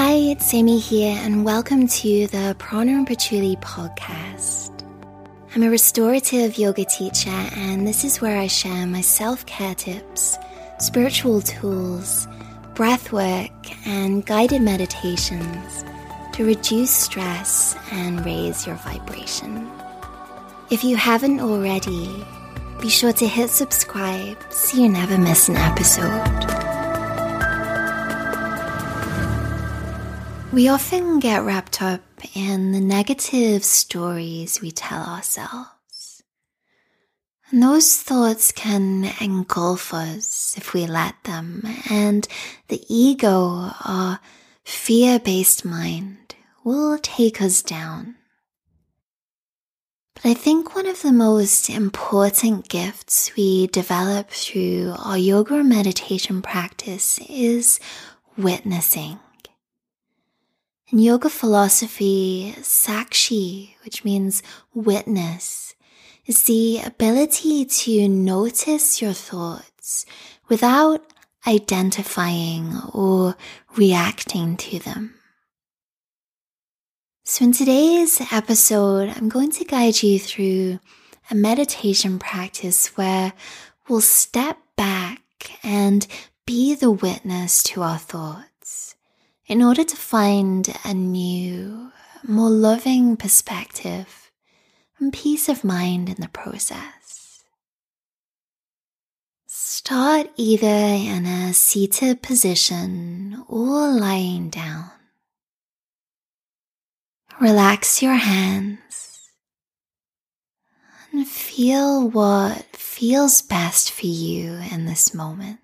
Hi, it's Amy here, and welcome to the Prana and Patchouli podcast. I'm a restorative yoga teacher, and this is where I share my self care tips, spiritual tools, breath work, and guided meditations to reduce stress and raise your vibration. If you haven't already, be sure to hit subscribe so you never miss an episode. We often get wrapped up in the negative stories we tell ourselves. And those thoughts can engulf us if we let them, and the ego, our fear based mind, will take us down. But I think one of the most important gifts we develop through our yoga and meditation practice is witnessing. In yoga philosophy, sakshi, which means witness, is the ability to notice your thoughts without identifying or reacting to them. So in today's episode, I'm going to guide you through a meditation practice where we'll step back and be the witness to our thoughts in order to find a new, more loving perspective and peace of mind in the process. Start either in a seated position or lying down. Relax your hands and feel what feels best for you in this moment.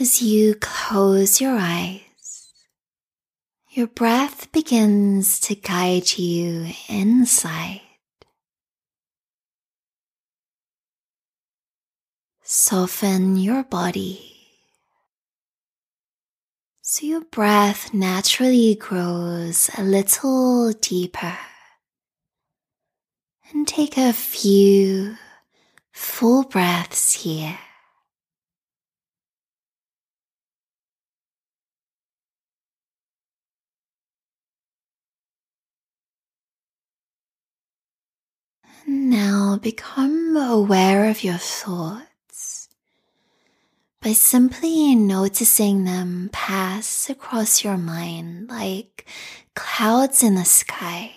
As you close your eyes, your breath begins to guide you inside. Soften your body so your breath naturally grows a little deeper. And take a few full breaths here. Now become aware of your thoughts by simply noticing them pass across your mind like clouds in the sky.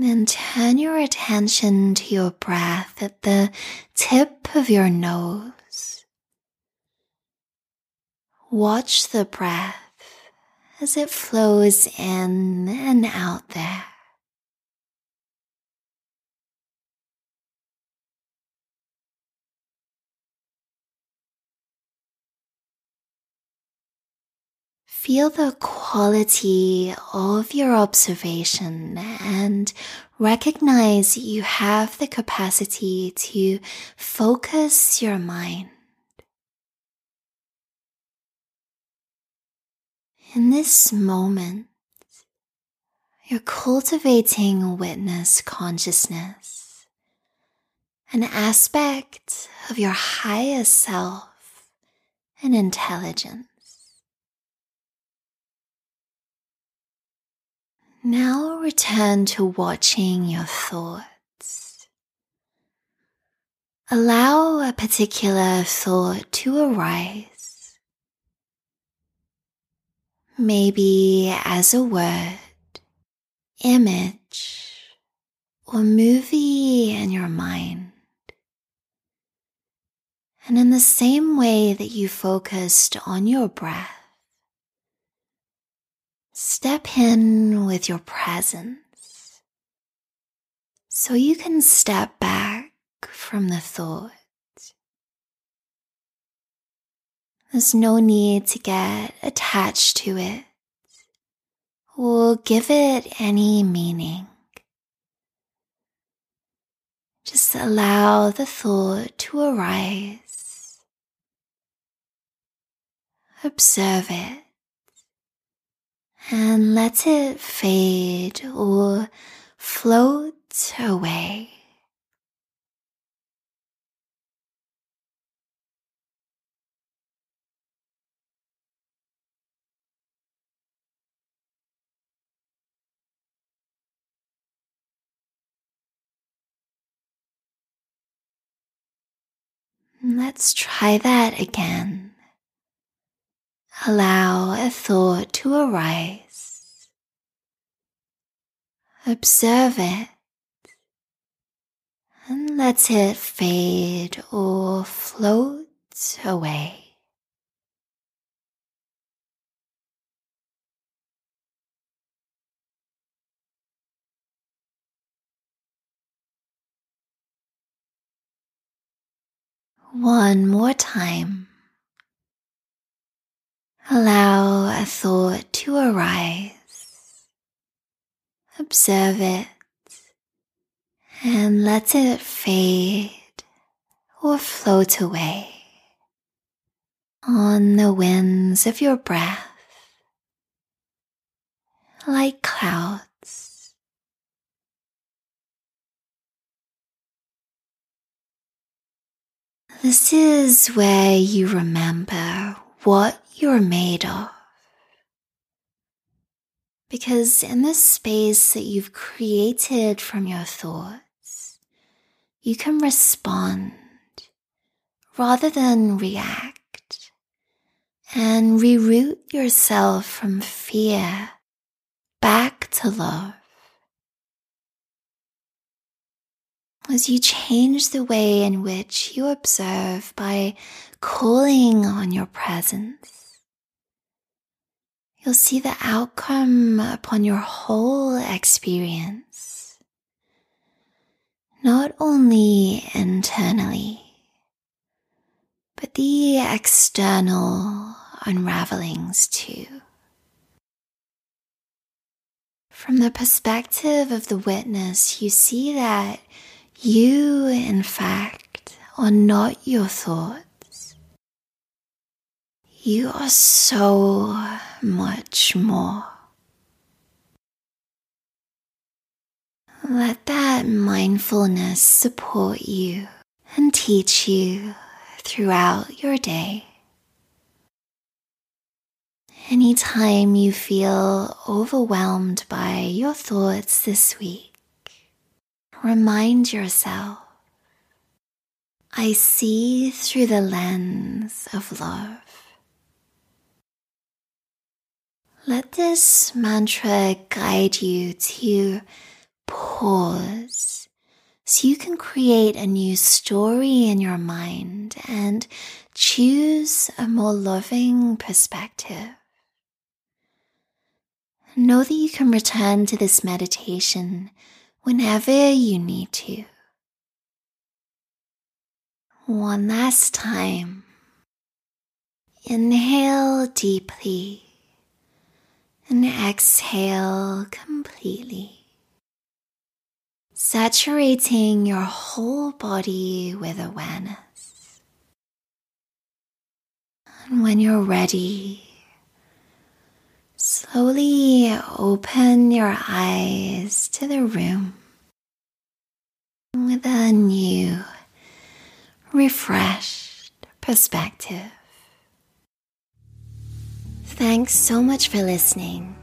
Then turn your attention to your breath at the tip of your nose. Watch the breath as it flows in and out there. Feel the quality of your observation and recognize you have the capacity to focus your mind. In this moment, you're cultivating witness consciousness, an aspect of your highest self and intelligence. Now return to watching your thoughts. Allow a particular thought to arise. Maybe as a word, image, or movie in your mind. And in the same way that you focused on your breath, Step in with your presence so you can step back from the thought. There's no need to get attached to it or give it any meaning. Just allow the thought to arise. Observe it and let it fade or float away. Let's try that again. Allow a thought to arise. Observe it and let it fade or float away. One more time. Allow a thought to arise. Observe it and let it fade or float away on the winds of your breath like clouds. This is where you remember what you're made of. Because in this space that you've created from your thoughts, you can respond rather than react and reroute yourself from fear back to love. As you change the way in which you observe by calling on your presence. You'll see the outcome upon your whole experience, not only internally, but the external unravelings too. From the perspective of the witness, you see that you, in fact, are not your thoughts. You are so much more. Let that mindfulness support you and teach you throughout your day. Anytime you feel overwhelmed by your thoughts this week, Remind yourself I see through the lens of love. Let this mantra guide you to pause so you can create a new story in your mind and choose a more loving perspective. Know that you can return to this meditation whenever you need to. One last time. Inhale deeply and exhale completely, saturating your whole body with awareness. And when you're ready, slowly open your eyes to the room with a new, refreshed perspective. Thanks so much for listening.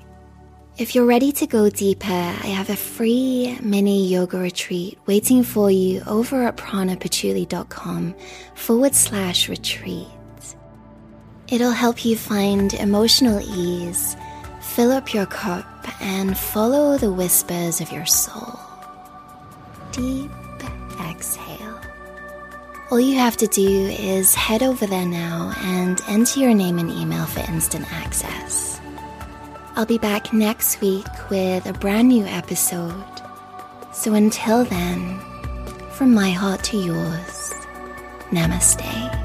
If you're ready to go deeper, I have a free mini yoga retreat waiting for you over at pranapatchouli.com forward slash retreat. It'll help you find emotional ease, fill up your cup, and follow the whispers of your soul. Deep exhale. All you have to do is head over there now and enter your name and email for instant access. I'll be back next week with a brand new episode. So until then, from my heart to yours, namaste.